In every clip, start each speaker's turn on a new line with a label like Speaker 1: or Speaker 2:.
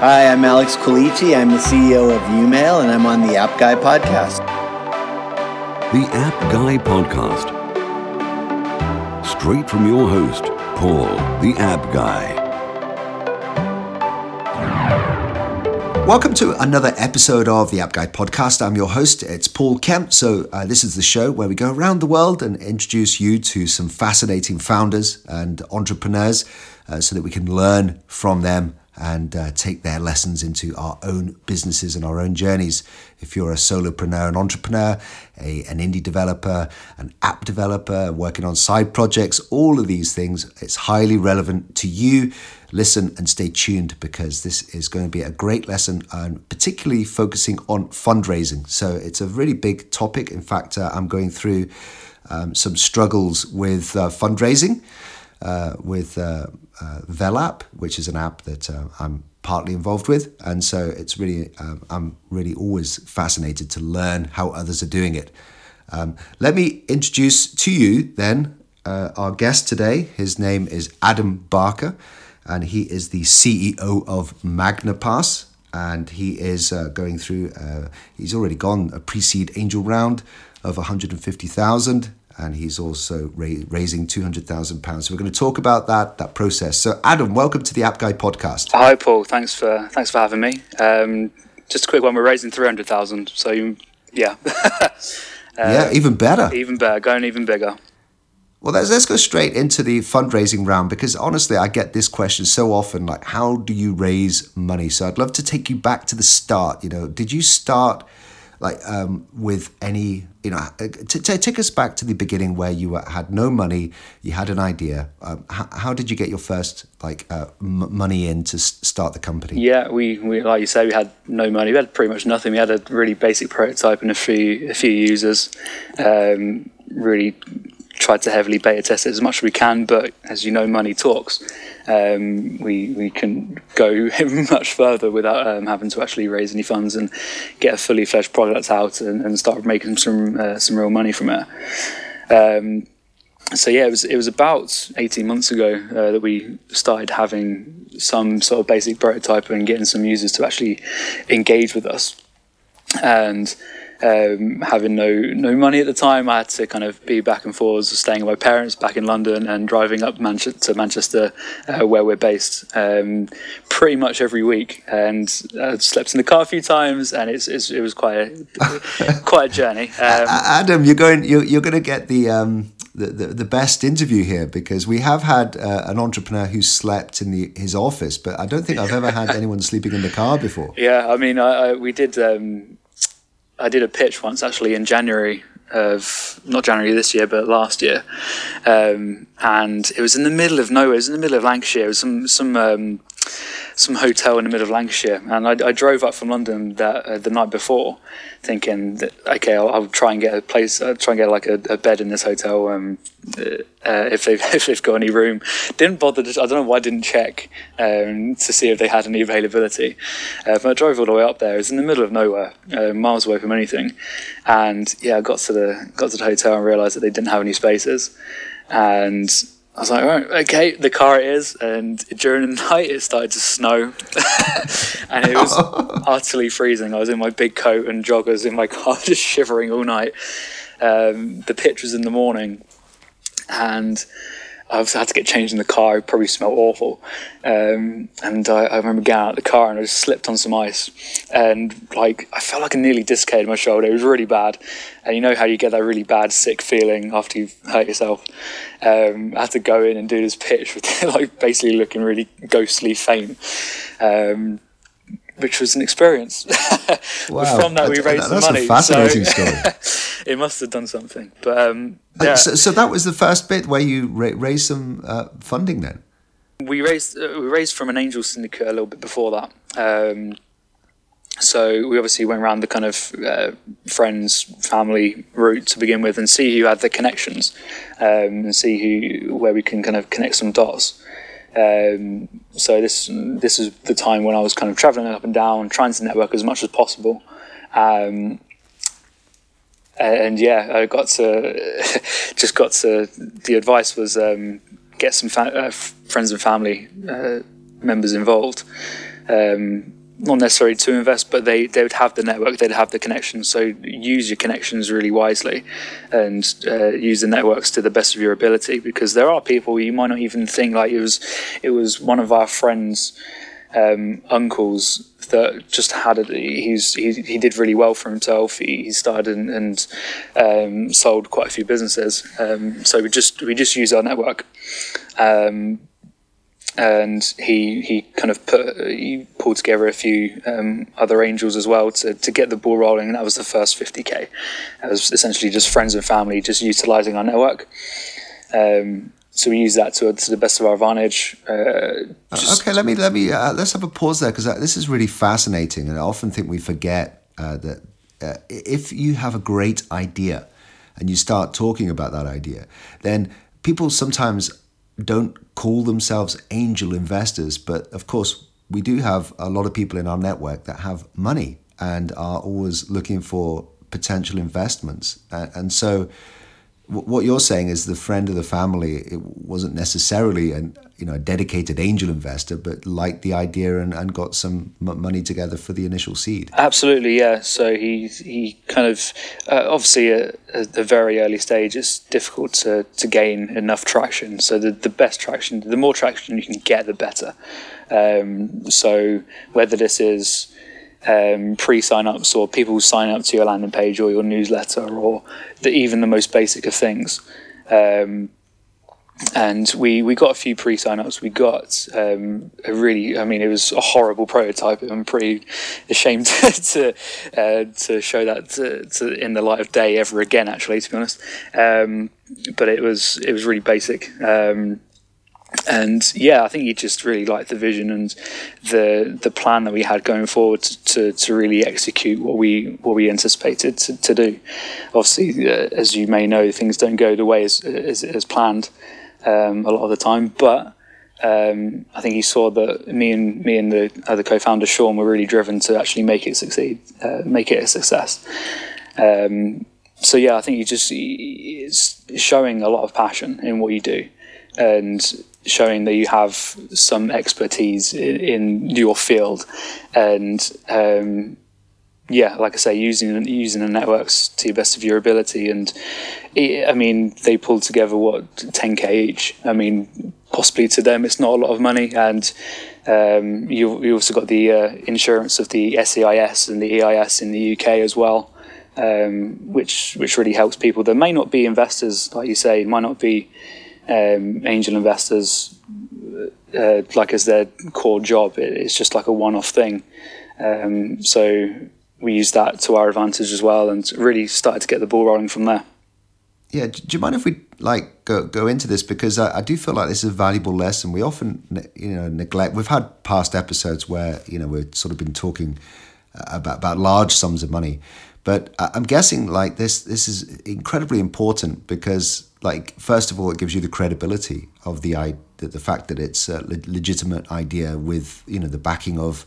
Speaker 1: Hi, I'm Alex Colici. I'm the CEO of Umail, and I'm on the App Guy podcast.
Speaker 2: The App Guy podcast. Straight from your host, Paul, the App Guy.
Speaker 3: Welcome to another episode of the App Guy podcast. I'm your host, it's Paul Kemp. So, uh, this is the show where we go around the world and introduce you to some fascinating founders and entrepreneurs uh, so that we can learn from them and uh, take their lessons into our own businesses and our own journeys. If you're a solopreneur, an entrepreneur, a, an indie developer, an app developer, working on side projects, all of these things, it's highly relevant to you. Listen and stay tuned because this is going to be a great lesson and particularly focusing on fundraising. So it's a really big topic. In fact, uh, I'm going through um, some struggles with uh, fundraising uh, with uh, Velap, which is an app that uh, I'm partly involved with, and so it's really um, I'm really always fascinated to learn how others are doing it. Um, let me introduce to you then uh, our guest today. His name is Adam Barker, and he is the CEO of MagnaPass. And he is uh, going through. Uh, he's already gone a pre-seed angel round of 150,000 and he's also ra- raising two hundred thousand pounds. So we're going to talk about that that process. So Adam, welcome to the App Guy podcast.
Speaker 4: Hi Paul, thanks for thanks for having me. Um, just a quick one, we're raising three hundred thousand. So yeah,
Speaker 3: uh, yeah, even better,
Speaker 4: even better, going even bigger.
Speaker 3: Well, let's, let's go straight into the fundraising round because honestly, I get this question so often like, how do you raise money? So I'd love to take you back to the start. You know, did you start like um, with any you know uh, to, to, take us back to the beginning where you had no money you had an idea. Um, how, how, did you get your first like uh, m- money in to s- start the company?
Speaker 4: Yeah we, we like you say we had no money. We had pretty much nothing. We had a really basic prototype and a few a few users um, really tried to heavily beta test it as much as we can but as you know money talks um, we we can go much further without um, having to actually raise any funds and get a fully fledged product out and, and start making some uh, some real money from it. Um, so yeah, it was it was about eighteen months ago uh, that we started having some sort of basic prototype and getting some users to actually engage with us, and um, having no no money at the time, I had to kind of be back and forwards, staying with my parents back in London and driving up Manchester, to Manchester, uh, where we're based, um, pretty much every week. And I slept in the car a few times, and it's, it's it was quite a, quite a journey. Um,
Speaker 3: Adam, you're going you're, you're going to get the. Um the, the, the, best interview here because we have had uh, an entrepreneur who slept in the, his office, but I don't think I've ever had anyone sleeping in the car before.
Speaker 4: Yeah, I mean, I, I, we did um, I did a pitch once actually in January of not January this year, but last year, um, and it was in the middle of nowhere. It was in the middle of Lancashire. It was some some um, some hotel in the middle of Lancashire, and I, I drove up from London that uh, the night before, thinking that okay, I'll, I'll try and get a place, uh, try and get like a, a bed in this hotel, um, uh, if they've if they've got any room. Didn't bother. To, I don't know why I didn't check um, to see if they had any availability. Uh, but I drove all the way up there. It's in the middle of nowhere, uh, miles away from anything, and yeah, I got to the got to the hotel and realised that they didn't have any spaces, and I was like, right, okay, the car it is. And during the night, it started to snow. and it was utterly freezing. I was in my big coat and joggers in my car, just shivering all night. Um, the pitch was in the morning. And I had to get changed in the car. It probably smelled awful. Um, and I, I, remember getting out of the car and I just slipped on some ice. And like, I felt like I nearly dislocated my shoulder. It was really bad. And you know how you get that really bad, sick feeling after you've hurt yourself. Um, I had to go in and do this pitch with like basically looking really ghostly faint. Um, which was an experience.
Speaker 3: wow.
Speaker 4: From that, we raised
Speaker 3: that, that's
Speaker 4: money.
Speaker 3: a fascinating so
Speaker 4: story. it must have done something. But um,
Speaker 3: yeah. so, so, that was the first bit where you ra- raised some uh, funding. Then
Speaker 4: we raised uh, we raised from an angel syndicate a little bit before that. Um, so we obviously went around the kind of uh, friends, family route to begin with, and see who had the connections, um, and see who where we can kind of connect some dots. Um, so this this is the time when I was kind of traveling up and down, trying to network as much as possible. Um, and yeah, I got to just got to the advice was um, get some fa- uh, friends and family uh, members involved. Um, not necessarily to invest, but they, they would have the network, they'd have the connections. So use your connections really wisely and uh, use the networks to the best of your ability because there are people you might not even think like it was it was one of our friends um, uncles that just had it. He's he, he did really well for himself. He, he started and, and um, sold quite a few businesses. Um, so we just we just use our network. Um, and he he kind of put he pulled together a few um, other angels as well to, to get the ball rolling. And that was the first 50k. It was essentially just friends and family just utilizing our network. Um, so we use that to, to the best of our advantage. Uh,
Speaker 3: okay, let me let me uh, let's have a pause there because uh, this is really fascinating, and I often think we forget uh, that uh, if you have a great idea and you start talking about that idea, then people sometimes don't call themselves angel investors, but of course we do have a lot of people in our network that have money and are always looking for potential investments, and so what you're saying is the friend of the family it wasn't necessarily an you know a dedicated angel investor but liked the idea and, and got some money together for the initial seed.
Speaker 4: Absolutely yeah. So he he kind of uh, obviously at, at, the very early stage it's difficult to, to gain enough traction. So the, the best traction the more traction you can get the better. Um, so whether this is um, pre-sign-ups or people sign up to your landing page or your newsletter or the, even the most basic of things. Um, and we, we got a few pre-sign-ups. We got um, a really, I mean, it was a horrible prototype. I'm pretty ashamed to uh, to show that to, to, in the light of day ever again. Actually, to be honest, um, but it was it was really basic. Um, and yeah, I think he just really liked the vision and the the plan that we had going forward to, to really execute what we what we anticipated to, to do. Obviously, uh, as you may know, things don't go the way as as, as planned um, a lot of the time, but. Um, I think he saw that me and me and the other co-founder Sean were really driven to actually make it succeed, uh, make it a success. Um, so yeah, I think he just is showing a lot of passion in what you do, and showing that you have some expertise in, in your field, and um, yeah, like I say, using using the networks to the best of your ability. And it, I mean, they pulled together what 10k each. I mean, possibly to them, it's not a lot of money, and um, you you also got the uh, insurance of the SEIS and the EIS in the UK as well. Um, which which really helps people that may not be investors, like you say, might not be um, angel investors uh, like as their core job. It, it's just like a one-off thing. Um, so we use that to our advantage as well, and really started to get the ball rolling from there.
Speaker 3: Yeah, do you mind if we like go go into this because I, I do feel like this is a valuable lesson. We often you know neglect. We've had past episodes where you know we've sort of been talking uh, about about large sums of money, but I'm guessing like this this is incredibly important because like first of all it gives you the credibility of the the, the fact that it's a legitimate idea with you know the backing of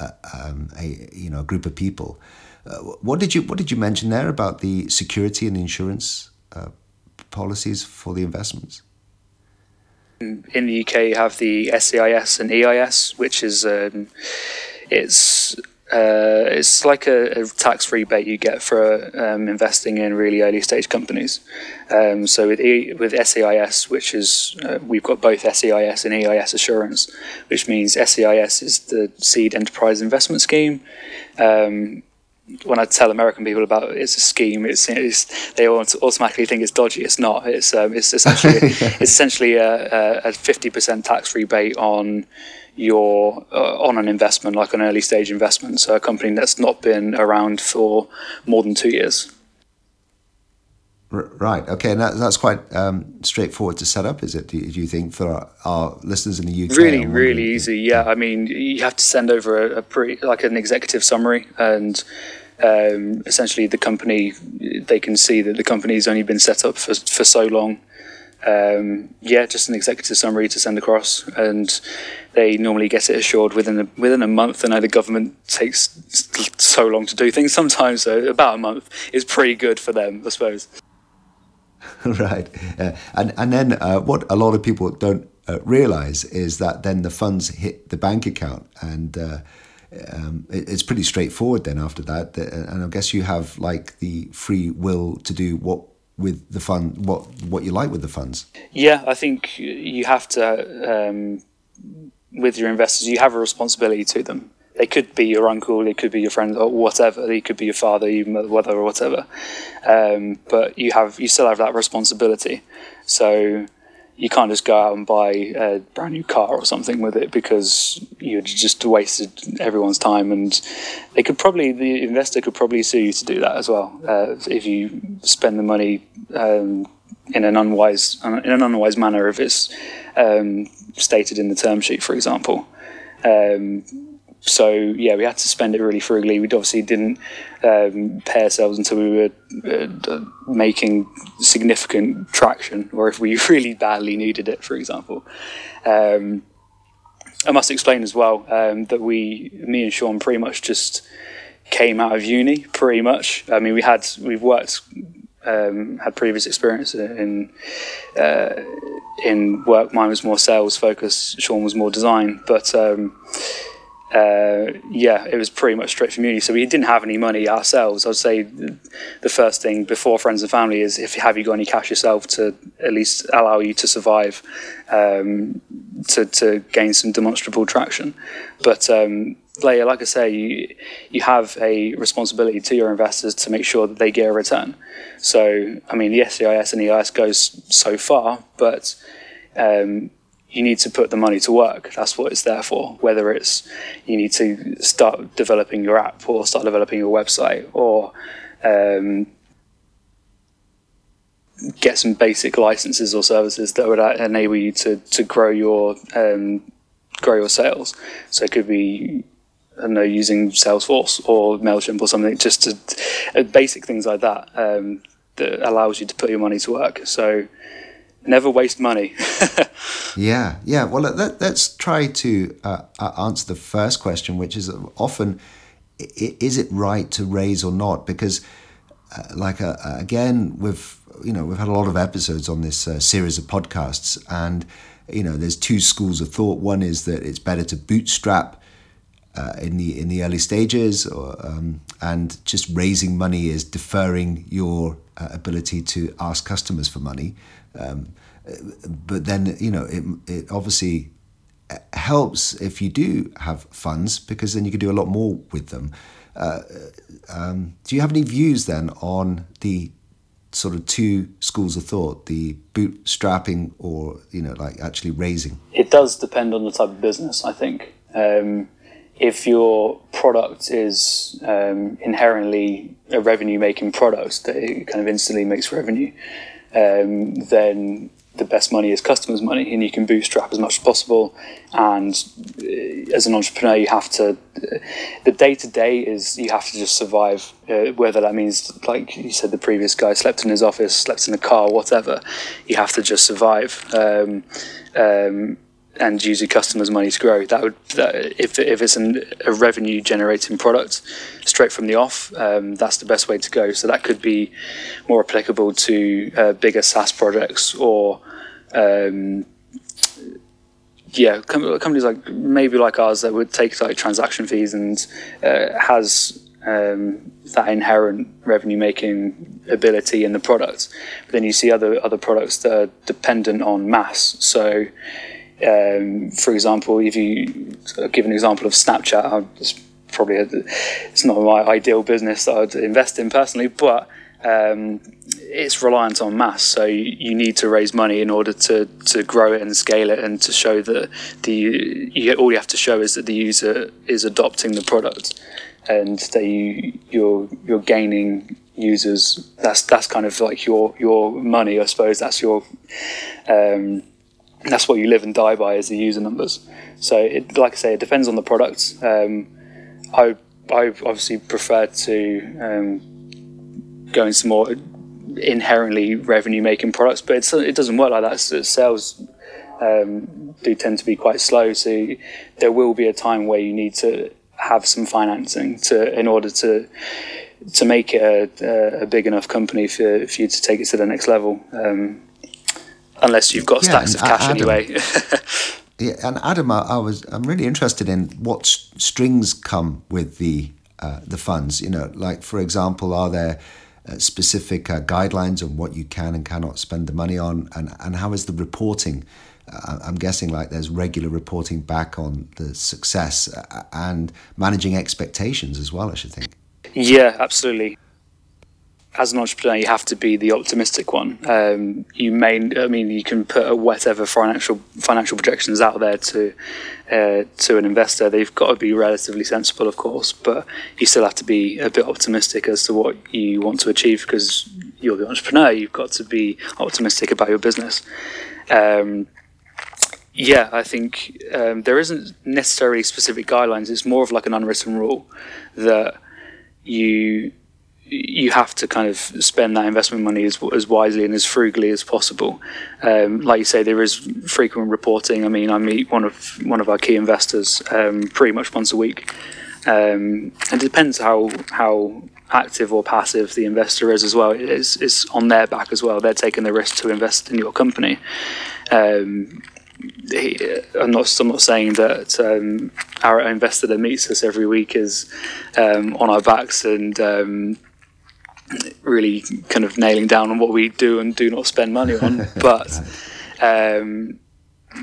Speaker 3: uh, um, a you know a group of people. Uh, what did you what did you mention there about the security and insurance uh, policies for the investments?
Speaker 4: In the UK, you have the SEIS and EIS, which is um, it's uh, it's like a, a, tax rebate you get for um, investing in really early stage companies. Um, so with e, with SEIS, which is uh, we've got both SEIS and EIS assurance, which means SEIS is the Seed Enterprise Investment Scheme. Um, when I tell American people about it, it's a scheme, it's, it's, they automatically think it's dodgy. It's not. It's um, it's essentially it's essentially a fifty percent tax rebate on your uh, on an investment like an early stage investment, so a company that's not been around for more than two years.
Speaker 3: Right. Okay. And that, that's quite um, straightforward to set up, is it? Do you, do you think for our, our, listeners in the UK?
Speaker 4: Really, really easy. Yeah. I mean, you have to send over a, a pretty like an executive summary, and um, essentially the company they can see that the company's only been set up for for so long um, yeah, just an executive summary to send across, and they normally get it assured within a, within a month. I know the government takes so long to do things sometimes, so about a month is pretty good for them, I suppose.
Speaker 3: right, uh, and and then uh, what a lot of people don't uh, realize is that then the funds hit the bank account and uh, um, it, it's pretty straightforward then after that and i guess you have like the free will to do what with the fund what what you like with the funds
Speaker 4: yeah i think you have to um, with your investors you have a responsibility to them they could be your uncle, they could be your friend, or whatever. They could be your father, your mother, or whatever. Um, but you have you still have that responsibility. So you can't just go out and buy a brand new car or something with it because you just wasted everyone's time. And they could probably the investor could probably sue you to do that as well uh, if you spend the money um, in an unwise in an unwise manner if it's um, stated in the term sheet, for example. Um, so yeah, we had to spend it really frugally. We obviously didn't um, pay ourselves until we were uh, making significant traction, or if we really badly needed it, for example. Um, I must explain as well um, that we, me and Sean, pretty much just came out of uni. Pretty much. I mean, we had we've worked. Um, had previous experience in uh, in work. Mine was more sales focused. Sean was more design, but um, uh, yeah, it was pretty much straight from uni. So we didn't have any money ourselves. I'd say the first thing before friends and family is if have you got any cash yourself to at least allow you to survive, um, to to gain some demonstrable traction. But um, like, I say, you you have a responsibility to your investors to make sure that they get a return. So I mean, the SEIS and EIS goes so far, but um, you need to put the money to work. That's what it's there for. Whether it's you need to start developing your app or start developing your website or um, get some basic licenses or services that would enable you to, to grow your um, grow your sales. So it could be I don't know using Salesforce or Mailchimp or something, just to uh, basic things like that um, that allows you to put your money to work. So never waste money.
Speaker 3: yeah, yeah. Well, let, us try to uh, uh, answer the first question, which is often is it right to raise or not? Because, uh, like uh, again, we've you know we've had a lot of episodes on this uh, series of podcasts, and you know there's two schools of thought. One is that it's better to bootstrap. Uh, in the in the early stages, or, um, and just raising money is deferring your ability to ask customers for money. Um, but then you know it, it obviously helps if you do have funds because then you can do a lot more with them. Uh, um, do you have any views then on the sort of two schools of thought, the bootstrapping or you know like actually raising?
Speaker 4: It does depend on the type of business, I think. Um, if your product is um, inherently a revenue making product that it kind of instantly makes revenue, um, then the best money is customers' money, and you can bootstrap as much as possible. And uh, as an entrepreneur, you have to. The day to day is you have to just survive. Uh, whether that means, like you said, the previous guy slept in his office, slept in a car, whatever. You have to just survive. Um, um, and use your customers' money to grow. That would, that, if if it's an, a revenue generating product straight from the off, um, that's the best way to go. So that could be more applicable to uh, bigger SaaS projects or. Um, yeah, companies like maybe like ours that would take like transaction fees and uh, has um, that inherent revenue making ability in the product. But then you see other other products that are dependent on mass. So um, for example, if you give an example of Snapchat, it's probably a, it's not my ideal business that I'd invest in personally, but um, it's reliant on mass. So you, need to raise money in order to, to grow it and scale it, and to show that the you, all you have to show is that the user is adopting the product, and that you you're you're gaining users. That's that's kind of like your your money, I suppose. That's your um, that's what you live and die by is the user numbers. So, it, like I say, it depends on the product. Um, I I obviously prefer to um, go into more inherently revenue making products, but it doesn't work like that. So sales um, do tend to be quite slow, so there will be a time where you need to have some financing to in order to to make it a, a big enough company for, for you to take it to the next level. Um, unless you've got stacks of cash
Speaker 3: Adam-
Speaker 4: anyway.
Speaker 3: Yeah, and Adam, I, I was I'm really interested in what s- strings come with the uh, the funds. You know, like for example, are there uh, specific uh, guidelines on what you can and cannot spend the money on, and and how is the reporting? Uh, I'm guessing like there's regular reporting back on the success uh, and managing expectations as well. I should think.
Speaker 4: Yeah, absolutely. As an entrepreneur, you have to be the optimistic one. Um, you may, I mean, you can put whatever financial financial projections out there to uh, to an investor. They've got to be relatively sensible, of course, but you still have to be a bit optimistic as to what you want to achieve because you're the entrepreneur. You've got to be optimistic about your business. Um, yeah, I think um, there isn't necessarily specific guidelines. It's more of like an unwritten rule that you you have to kind of spend that investment money as, as wisely and as frugally as possible. Um, like you say, there is frequent reporting. I mean, I meet one of one of our key investors um, pretty much once a week, um, and it depends how how active or passive the investor is as well. It's, it's on their back as well. They're taking the risk to invest in your company. Um, he, I'm not. I'm not saying that um, our investor that meets us every week is um, on our backs and really kind of nailing down on what we do and do not spend money on. but um,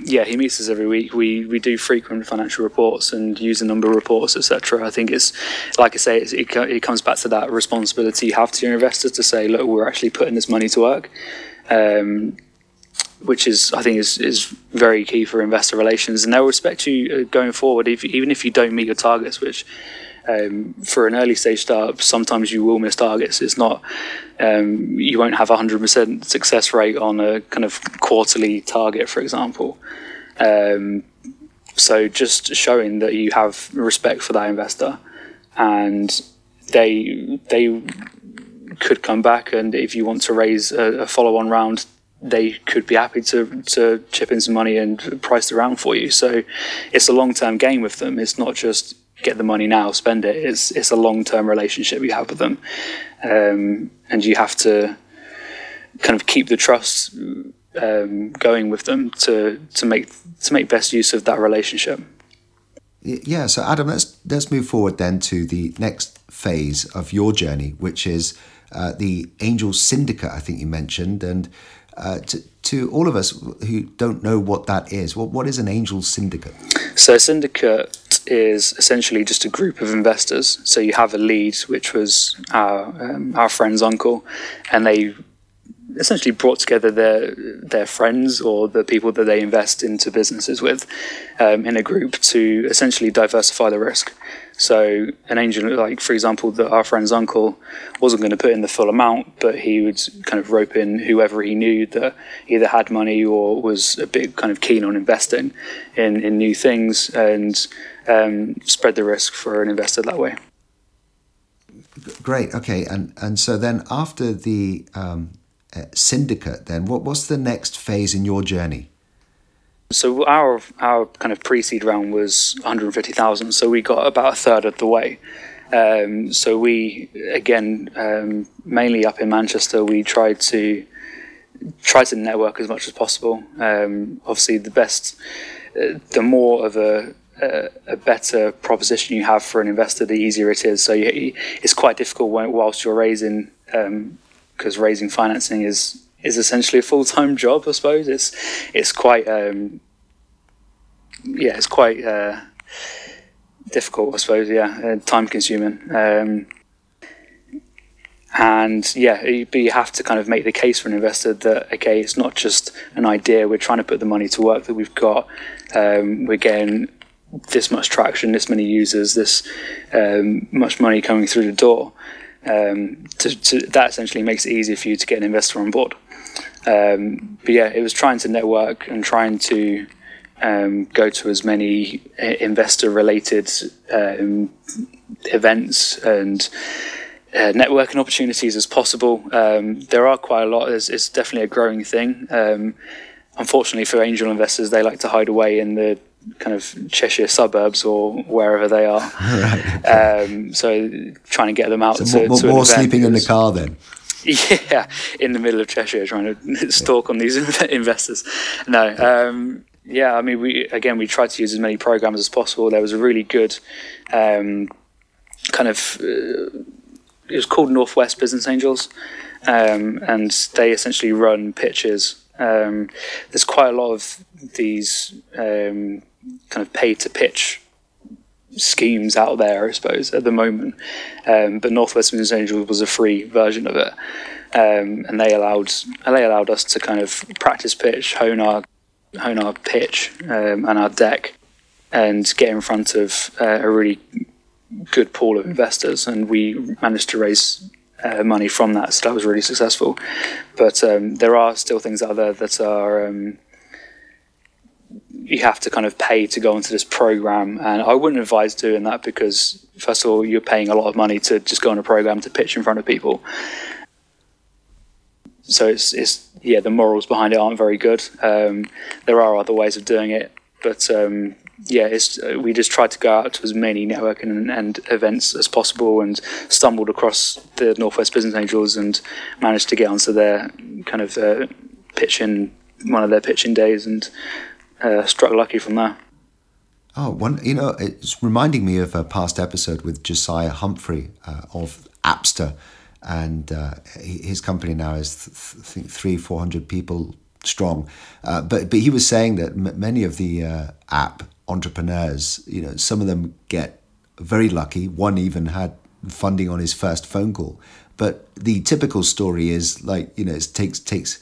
Speaker 4: yeah, he meets us every week. We we do frequent financial reports and user number reports, etc. I think it's like I say, it's, it it comes back to that responsibility you have to your investors to say, look, we're actually putting this money to work. Um, which is I think is is very key for investor relations, and they'll respect you uh, going forward, if, even if you don't meet your targets. Which um, for an early stage startup, sometimes you will miss targets. It's not um, you won't have a hundred percent success rate on a kind of quarterly target, for example. Um, so just showing that you have respect for that investor, and they they could come back, and if you want to raise a, a follow-on round, they could be happy to to chip in some money and price the round for you. So it's a long-term game with them. It's not just get the money now, spend it. It's it's a long-term relationship you have with them, um, and you have to kind of keep the trust um, going with them to to make to make best use of that relationship.
Speaker 3: Yeah, so Adam, let's let's move forward then to the next phase of your journey, which is uh, the Angel Syndicate. I think you mentioned, and uh, to to all of us who don't know what that is, what what is an Angel Syndicate?
Speaker 4: So a syndicate is essentially just a group of investors. So you have a lead, which was our um, our friend's uncle, and they essentially brought together their their friends or the people that they invest into businesses with um, in a group to essentially diversify the risk. So an angel, like for example, that our friend's uncle wasn't going to put in the full amount, but he would kind of rope in whoever he knew that either had money or was a bit kind of keen on investing in in new things and um, spread the risk for an investor that way.
Speaker 3: Great. Okay, and and so then after the um, uh, syndicate, then what what's the next phase in your journey?
Speaker 4: So our our kind of pre-seed round was 150,000. So we got about a third of the way. Um, so we again um, mainly up in Manchester. We tried to try to network as much as possible. Um, obviously, the best, uh, the more of a a better proposition you have for an investor, the easier it is. So you, it's quite difficult when, whilst you're raising, because raising financing is is essentially a full time job. I suppose it's it's quite um, yeah, it's quite uh, difficult. I suppose yeah, uh, time consuming. Um, and yeah, but you have to kind of make the case for an investor that okay, it's not just an idea. We're trying to put the money to work that we've got. Um, we're getting this much traction, this many users, this um, much money coming through the door. Um, to, to, that essentially makes it easier for you to get an investor on board. Um, but yeah, it was trying to network and trying to um, go to as many investor related um, events and uh, networking opportunities as possible. Um, there are quite a lot. It's, it's definitely a growing thing. Unfortunately, for angel investors, they like to hide away in the kind of Cheshire suburbs or wherever they are. um, so trying to get them out
Speaker 3: So
Speaker 4: to,
Speaker 3: more,
Speaker 4: to
Speaker 3: more sleeping in the car then.
Speaker 4: Yeah, in the middle of Cheshire, trying to stalk on these investors. No, um, yeah, I mean, we again we tried to use as many programs as possible. There was a really good um, kind of uh, it was called Northwest Business Angels, um, and they essentially run pitches. Um, there's quite a lot of these um, kind of pay to pitch schemes out there, I suppose, at the moment. Um, but Northwest Business Angels was a free version of it, um, and they allowed they allowed us to kind of practice pitch, hone our hone our pitch um, and our deck, and get in front of uh, a really good pool of investors. And we managed to raise uh, money from that, so that was really successful. But um, there are still things out there that are um, you have to kind of pay to go into this program, and I wouldn't advise doing that because first of all, you're paying a lot of money to just go on a program to pitch in front of people. So it's it's yeah, the morals behind it aren't very good. Um, there are other ways of doing it, but um, yeah, it's we just tried to go out to as many networking and, and, events as possible, and stumbled across the Northwest Business Angels and managed to get onto their kind of uh, pitching one of their pitching days and uh, struck lucky from there.
Speaker 3: Oh, one, you know, it's reminding me of a past episode with Josiah Humphrey uh, of Appster, and uh, his company now is th- th- three, four hundred people strong. Uh, but but he was saying that m- many of the uh, app entrepreneurs, you know, some of them get very lucky. One even had funding on his first phone call. But the typical story is like you know it takes takes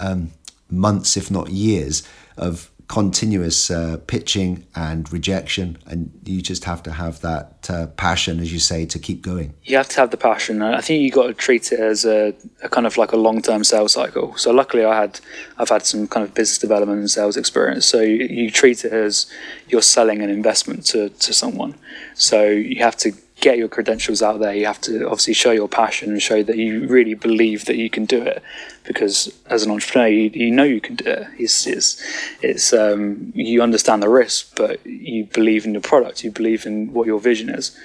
Speaker 3: um, months, if not years, of continuous uh, pitching and rejection, and you just have to have that uh, passion, as you say, to keep going.
Speaker 4: You have to have the passion. I think you got to treat it as a, a kind of like a long term sales cycle. So luckily, I had I've had some kind of business development and sales experience. So you, you treat it as you're selling an investment to to someone. So you have to get your credentials out there. You have to obviously show your passion and show that you really believe that you can do it. Because as an entrepreneur, you, you know you can do it. It's it's, it's um, you understand the risk, but you believe in the product. You believe in what your vision is.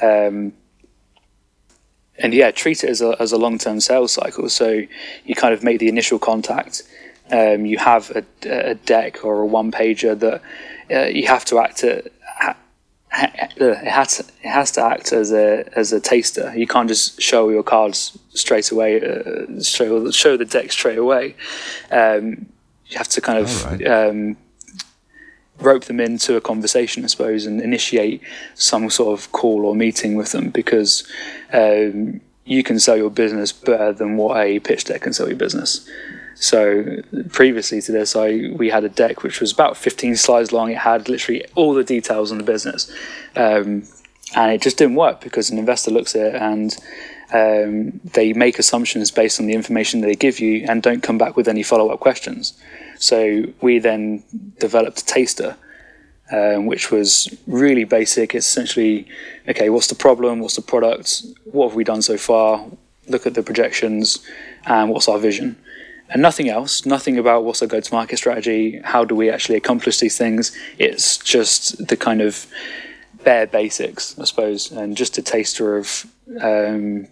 Speaker 4: Um, and yeah, treat it as a as a long term sales cycle. So you kind of make the initial contact. Um, you have a, a, deck or a one pager that uh, you have to act at, it has it has to act as a as a taster. You can't just show your cards straight away, uh, show show the deck straight away. Um, you have to kind of right. um, rope them into a conversation, I suppose, and initiate some sort of call or meeting with them because um, you can sell your business better than what a pitch deck can sell your business. So previously to this, I we had a deck which was about 15 slides long. It had literally all the details on the business, um, and it just didn't work because an investor looks at it and um, they make assumptions based on the information they give you and don't come back with any follow up questions. So we then developed a taster. Um, which was really basic. It's essentially, okay, what's the problem? What's the product? What have we done so far? Look at the projections and what's our vision and nothing else, nothing about what's our go to market strategy, how do we actually accomplish these things. It's just the kind of bare basics, I suppose, and just a taster of um,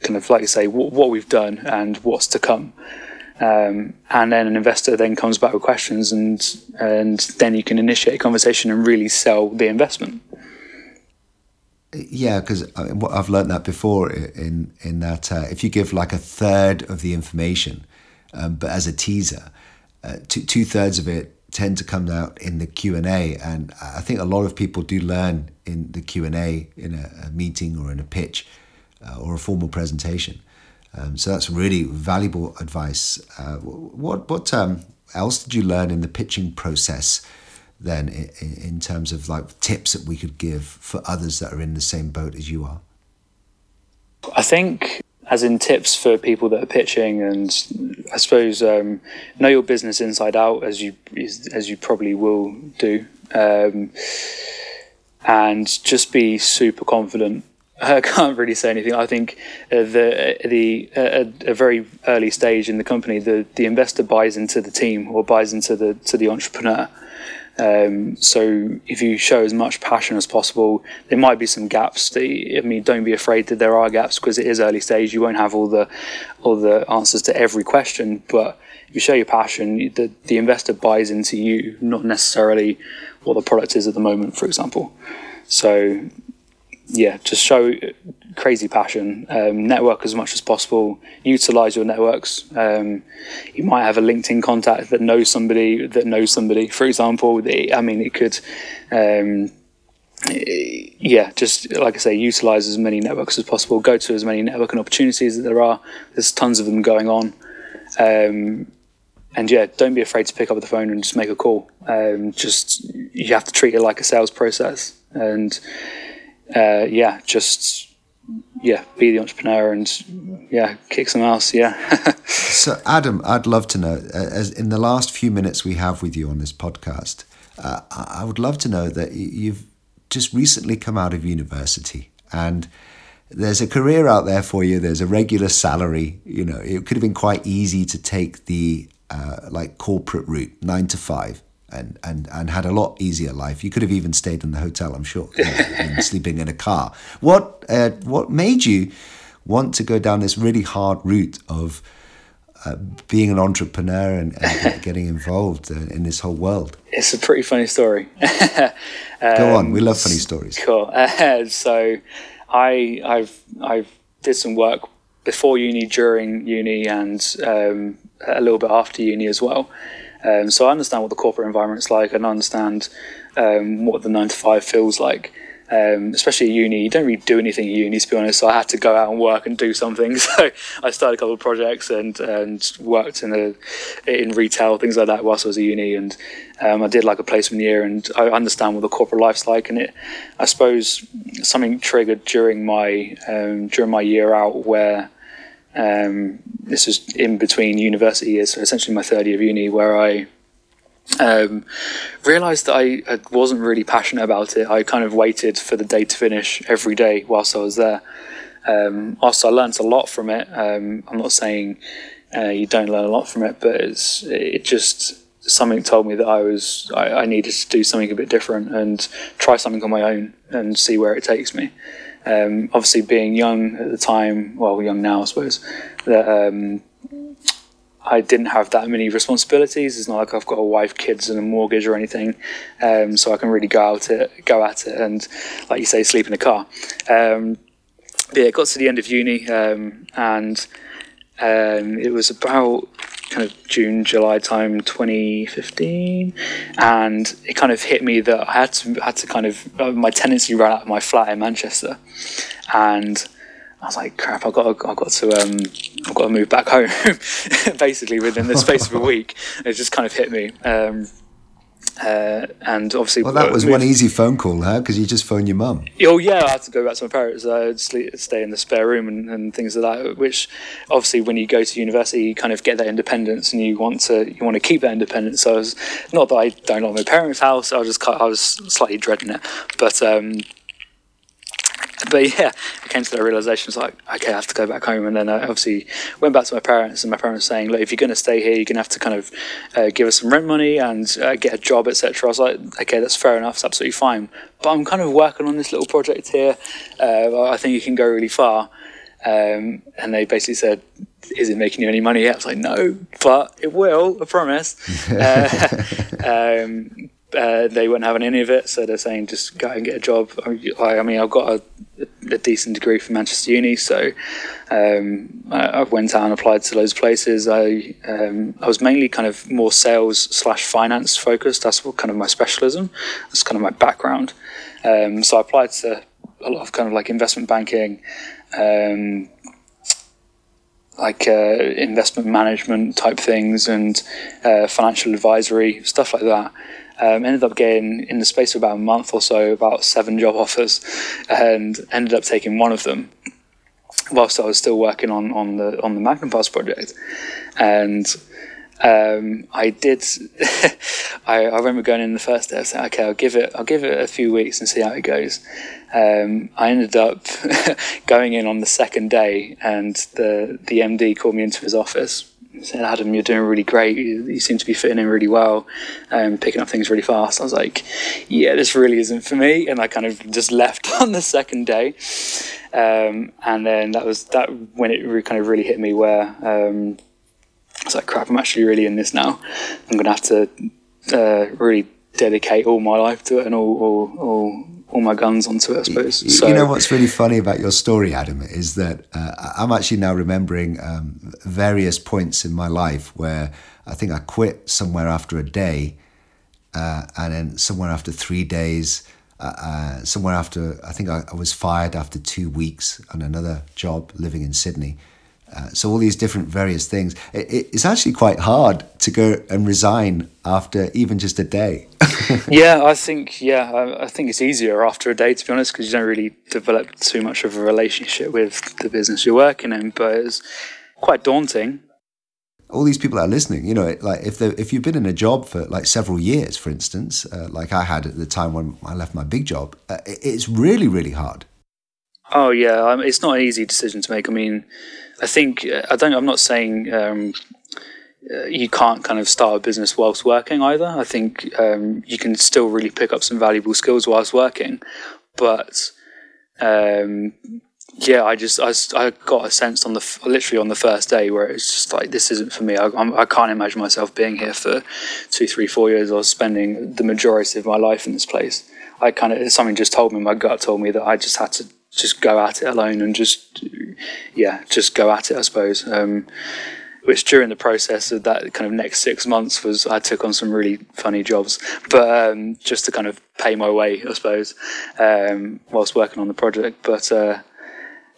Speaker 4: kind of like you say, what, what we've done and what's to come. Um, and then an investor then comes back with questions, and and then you can initiate a conversation and really sell the investment.
Speaker 3: Yeah, because I've learned that before in in that uh, if you give like a third of the information, um, but as a teaser. Uh, two, thirds of it tend to come out in the Q and A, and I think a lot of people do learn in the Q and A in a, a, meeting or in a pitch uh, or a formal presentation. Um, so that's really valuable advice. Uh, what what um, else did you learn in the pitching process? Then, in, in terms of like tips that we could give for others that are in the same boat as you are.
Speaker 4: I think as in tips for people that are pitching and I suppose um, know your business inside out as you as you probably will do. Um, and just be super confident. I can't really say anything. I think uh, the the uh, a very early stage in the company, the the investor buys into the team or buys into the to the entrepreneur, Um, so if you show as much passion as possible, there might be some gaps. That, I mean, don't be afraid that there are gaps because it is early stage. You won't have all the all the answers to every question, but if you show your passion, the the investor buys into you, not necessarily what the product is at the moment, for example. So yeah, just show crazy passion. Um, network as much as possible. Utilize your networks. Um, you might have a LinkedIn contact that knows somebody that knows somebody. For example, I mean, it could. Um, yeah, just like I say, utilize as many networks as possible. Go to as many networking opportunities that there are. There's tons of them going on. Um, and yeah, don't be afraid to pick up the phone and just make a call. Um, just you have to treat it like a sales process, and uh, yeah, just yeah, be the entrepreneur and yeah, kick some ass. Yeah.
Speaker 3: so, Adam, I'd love to know, uh, as in the last few minutes we have with you on this podcast, uh, I would love to know that you've just recently come out of university and there's a career out there for you. There's a regular salary. You know, it could have been quite easy to take the uh, like corporate route, nine to five and, and, and had a lot easier life. You could have even stayed in the hotel, I'm sure, and sleeping in a car. What uh, what made you want to go down this really hard route of uh, being an entrepreneur and, and getting involved in this whole world?
Speaker 4: It's a pretty funny story.
Speaker 3: um, go on, we love funny stories.
Speaker 4: Cool. Uh, so, I I've I've did some work before uni, during uni, and um, a little bit after uni as well. Um, so I understand what the corporate environment's like, and I understand um, what the nine to five feels like. Um, especially at uni, you don't really do anything at uni, to be honest. So I had to go out and work and do something. So I started a couple of projects and and worked in a in retail, things like that, whilst I was at uni. And um, I did like a placement year, and I understand what the corporate life's like. And it, I suppose, something triggered during my um, during my year out where um, this was in between university years, so essentially my third year of uni, where I um, realized that I, I, wasn't really passionate about it. I kind of waited for the day to finish every day whilst I was there. Um, also, I learned a lot from it. Um, I'm not saying uh, you don't learn a lot from it, but it's it just something told me that I was I, I, needed to do something a bit different and try something on my own and see where it takes me. Um, obviously, being young at the time, well, young now, I suppose, that um, I didn't have that many responsibilities. It's not like I've got a wife, kids, and a mortgage or anything, um, so I can really go out it, go at it, and like you say, sleep in a car. Um, yeah, it got to the end of uni, um, and um, it was about kind of June, July time, 2015, and it kind of hit me that I had to had to kind of uh, my tenancy ran out of my flat in Manchester, and I was like, crap, I've got to, I've got to um, I've got to move back home, basically within the space of a week. It just kind of hit me. Um, uh, and obviously,
Speaker 3: well, that was one easy phone call, huh? Because you just phone your mum.
Speaker 4: Oh yeah, I had to go back to my parents. I would stay in the spare room and, and things like that. Which, obviously, when you go to university, you kind of get that independence, and you want to you want to keep that independence. So, I was, not that I don't like my parents' house. I was just I was slightly dreading it, but um, but yeah, I came to that realization. It's like, okay, I have to go back home. And then I obviously went back to my parents, and my parents saying, look, if you're going to stay here, you're going to have to kind of uh, give us some rent money and uh, get a job, etc. I was like, okay, that's fair enough. It's absolutely fine. But I'm kind of working on this little project here. Uh, I think you can go really far. Um, and they basically said, is it making you any money yet? I was like, no, but it will, I promise. uh, um, uh, they weren't having any of it, so they're saying just go and get a job. I, mean, I've got a, a, decent degree from Manchester Uni, so um, I, I, went out and applied to those places. I um, I was mainly kind of more sales slash finance focused. That's what kind of my specialism. That's kind of my background. Um, so I applied to a lot of kind of like investment banking. Um, like uh, investment management type things and uh, financial advisory stuff like that. Um, ended up getting in the space of about a month or so about seven job offers, and ended up taking one of them whilst I was still working on on the on the Magnum Pass project, and. Um, I did. I, I, remember going in the first day. I said, "Okay, I'll give it. I'll give it a few weeks and see how it goes." Um, I ended up going in on the second day, and the the MD called me into his office said, Adam, you're doing really great. You, you seem to be fitting in really well, um, picking up things really fast. I was like, yeah, this really isn't for me. And I kind of just left on the second day. Um, and then that was that when it re- kind of really hit me where um, I was like, crap, I'm actually really in this now. I'm going to have to uh, really dedicate all my life to it and all, all, all all my guns onto it, I suppose.
Speaker 3: You, so, you know what's really funny about your story, Adam, is that uh, I'm actually now remembering um, various points in my life where I think I quit somewhere after a day, uh, and then somewhere after three days, uh, uh somewhere after I think I, I, was fired after two weeks on another job living in Sydney. Uh, so all these different various things. It, it's actually quite hard to go and resign after even just a day.
Speaker 4: yeah, I think yeah, I, I, think it's easier after a day to be honest because you don't really develop too much of a relationship with the business you're working in. But it's quite daunting.
Speaker 3: All these people that are listening, you know, like if if you've been in a job for like several years, for instance, uh, like I had at the time when I left my big job, uh, it's really really hard.
Speaker 4: Oh yeah, it's not an easy decision to make. I mean I think uh, I don't. I'm not saying um, uh, you can't kind of start a business whilst working either. I think um, you can still really pick up some valuable skills whilst working, but um, yeah, I just I, I got a sense on the literally on the first day where it's just like this isn't for me. I, I'm, I can not imagine myself being here for two, three, four years or spending the majority of my life in this place. I kind of something just told me my gut told me that I just had to just go at it alone and just yeah just go at it I suppose. Um, which during the process of that kind of next six months was I took on some really funny jobs. But um, just to kind of pay my way I suppose um, whilst working on the project. But uh,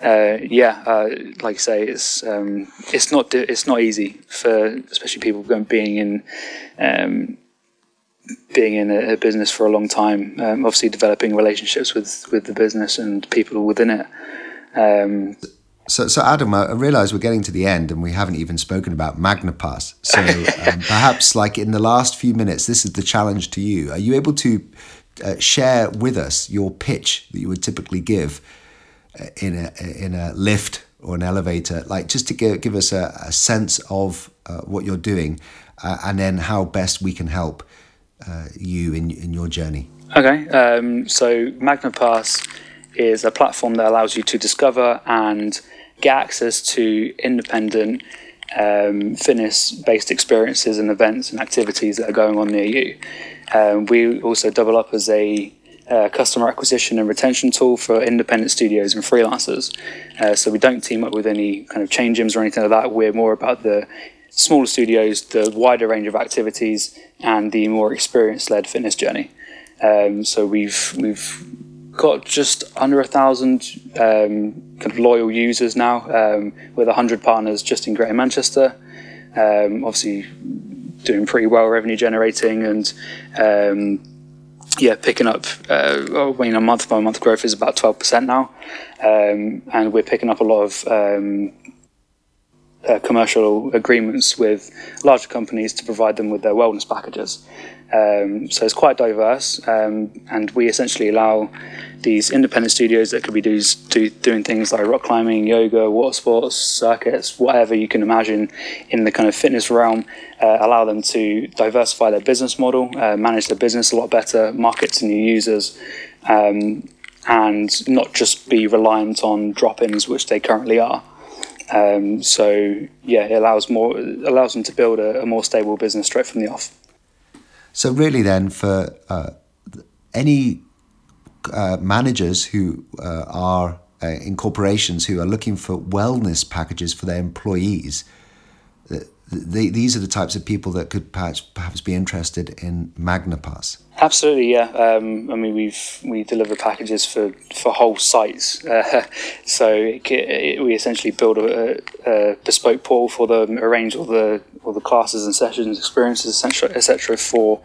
Speaker 4: uh, yeah, uh, like I say, it's um, it's not it's not easy for especially people going being in um, being in a, a, business for a long time, um, obviously developing relationships with, with the business and people within it. Um,
Speaker 3: so, so Adam, I realise we're getting to the end, and we haven't even spoken about Magnapass. So, um, perhaps, like in the last few minutes, this is the challenge to you. Are you able to uh, share with us your pitch that you would typically give uh, in a in a lift or an elevator, like just to give give us a, a sense of uh, what you're doing, uh, and then how best we can help uh, you in, in your journey?
Speaker 4: Okay, um, so Magnapass is a platform that allows you to discover and get access to independent um, fitness-based experiences and events and activities that are going on near you. Um, we also double up as a uh, customer acquisition and retention tool for independent studios and freelancers. Uh, so we don't team up with any kind of chain gyms or anything like that. We're more about the smaller studios, the wider range of activities, and the more experience-led fitness journey. Um, so we've we've got just under a thousand um, kind of loyal users now, um, with hundred partners just in Greater Manchester. Um, obviously, doing pretty well revenue generating and um, yeah, picking up. Uh, oh, I mean, a month by month growth is about twelve percent now, um, and we're picking up a lot of uh, commercial agreements with larger companies to provide them with their wellness packages. Um, so it's quite diverse, um, and we essentially allow these independent studios that could be do, do, doing things like rock climbing, yoga, water sports, circuits, whatever you can imagine in the kind of fitness realm, uh, allow them to diversify their business model, uh, manage their business a lot better, market to new users. Um, and not just be reliant on drop-ins, which they currently are. Um, so yeah, it allows more allows them to build a, a, more stable business straight from the off.
Speaker 3: So really, then for uh, any uh, managers who uh, are uh, in corporations who are looking for wellness packages for their employees, the, these are the types of people that could perhaps perhaps be interested in Magnapass.
Speaker 4: Absolutely, yeah. Um, I mean, we've we deliver packages for, for whole sites, uh, so it, it, we essentially build a, a, bespoke portal for them, arrange all the all the classes and sessions, experiences, etc., etc., for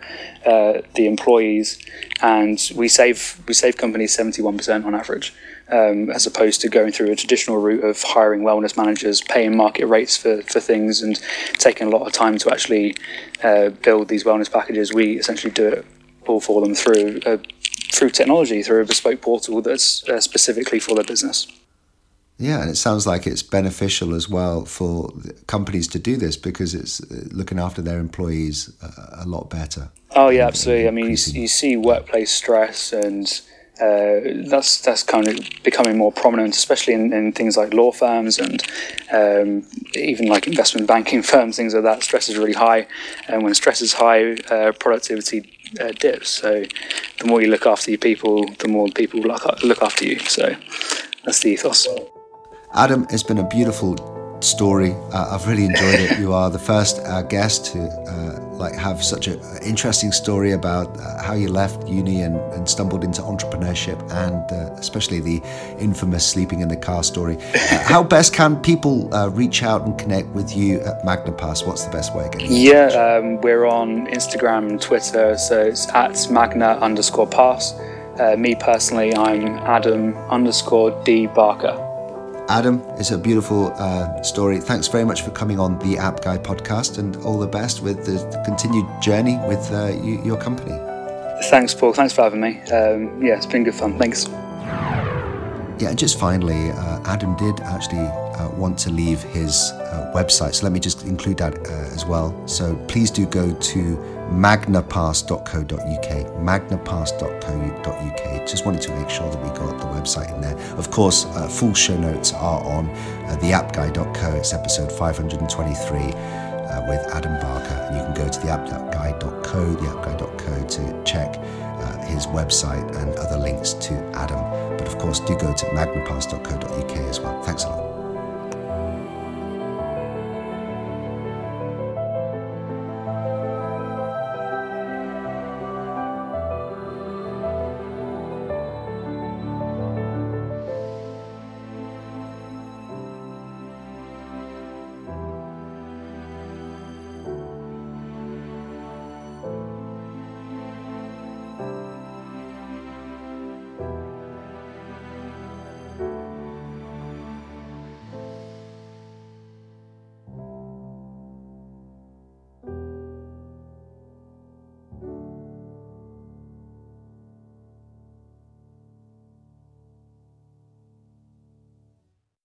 Speaker 4: uh, the employees, and we save we save companies seventy one percent on average um, as opposed to going through a traditional route of hiring wellness managers, paying market rates for, for things, and taking a lot of time to actually uh, build these wellness packages. We essentially do it all for them through uh, through technology, through a bespoke portal that's uh, specifically for their business.
Speaker 3: Yeah, and it sounds like it's beneficial as well for companies to do this because it's uh, looking after their employees a, a lot better.
Speaker 4: Oh yeah, absolutely. I mean, you, you see workplace stress and uh, that's that's kind of becoming more prominent, especially in, in things like law firms and um, even like investment banking firms, things like that. Stress is really high, and when stress is high, uh, productivity uh, dips. So the more you look after your people, the more people look look after you. So that's the ethos.
Speaker 3: Adam, it's been a beautiful story. Uh, I've really enjoyed it. You are the first uh, guest to uh, like have such an interesting story about uh, how you left uni and, and stumbled into entrepreneurship, and uh, especially the infamous sleeping in the car story. Uh, how best can people reach out and connect with you at MagnaPass? What's the best way? Again?
Speaker 4: Yeah, um, we're on Instagram and Twitter, so it's at Magna underscore Pass. me personally, I'm Adam underscore D Barker.
Speaker 3: Adam, it's a beautiful uh, story. Thanks very much for coming on the App Guy podcast and all the best with the continued journey with uh, you, your company.
Speaker 4: Thanks, Paul. Thanks for having me. Um, yeah, it's been good fun. Thanks.
Speaker 3: Yeah, and just finally, uh, Adam did actually uh, want to leave his uh, website. So let me just include that uh, as well. So please do go to magnapass.co.uk, magnapass.co.uk. Just wanted to make sure that we got the website in there. Of course, uh, full show notes are on uh, theappguy.co. It's episode 523 uh, with Adam Barker. And you can go to theappguy.co, theappguy.co to check uh, his website and other links to Adam. But of course, do go to magnapass.co.uk as well. Thanks a lot.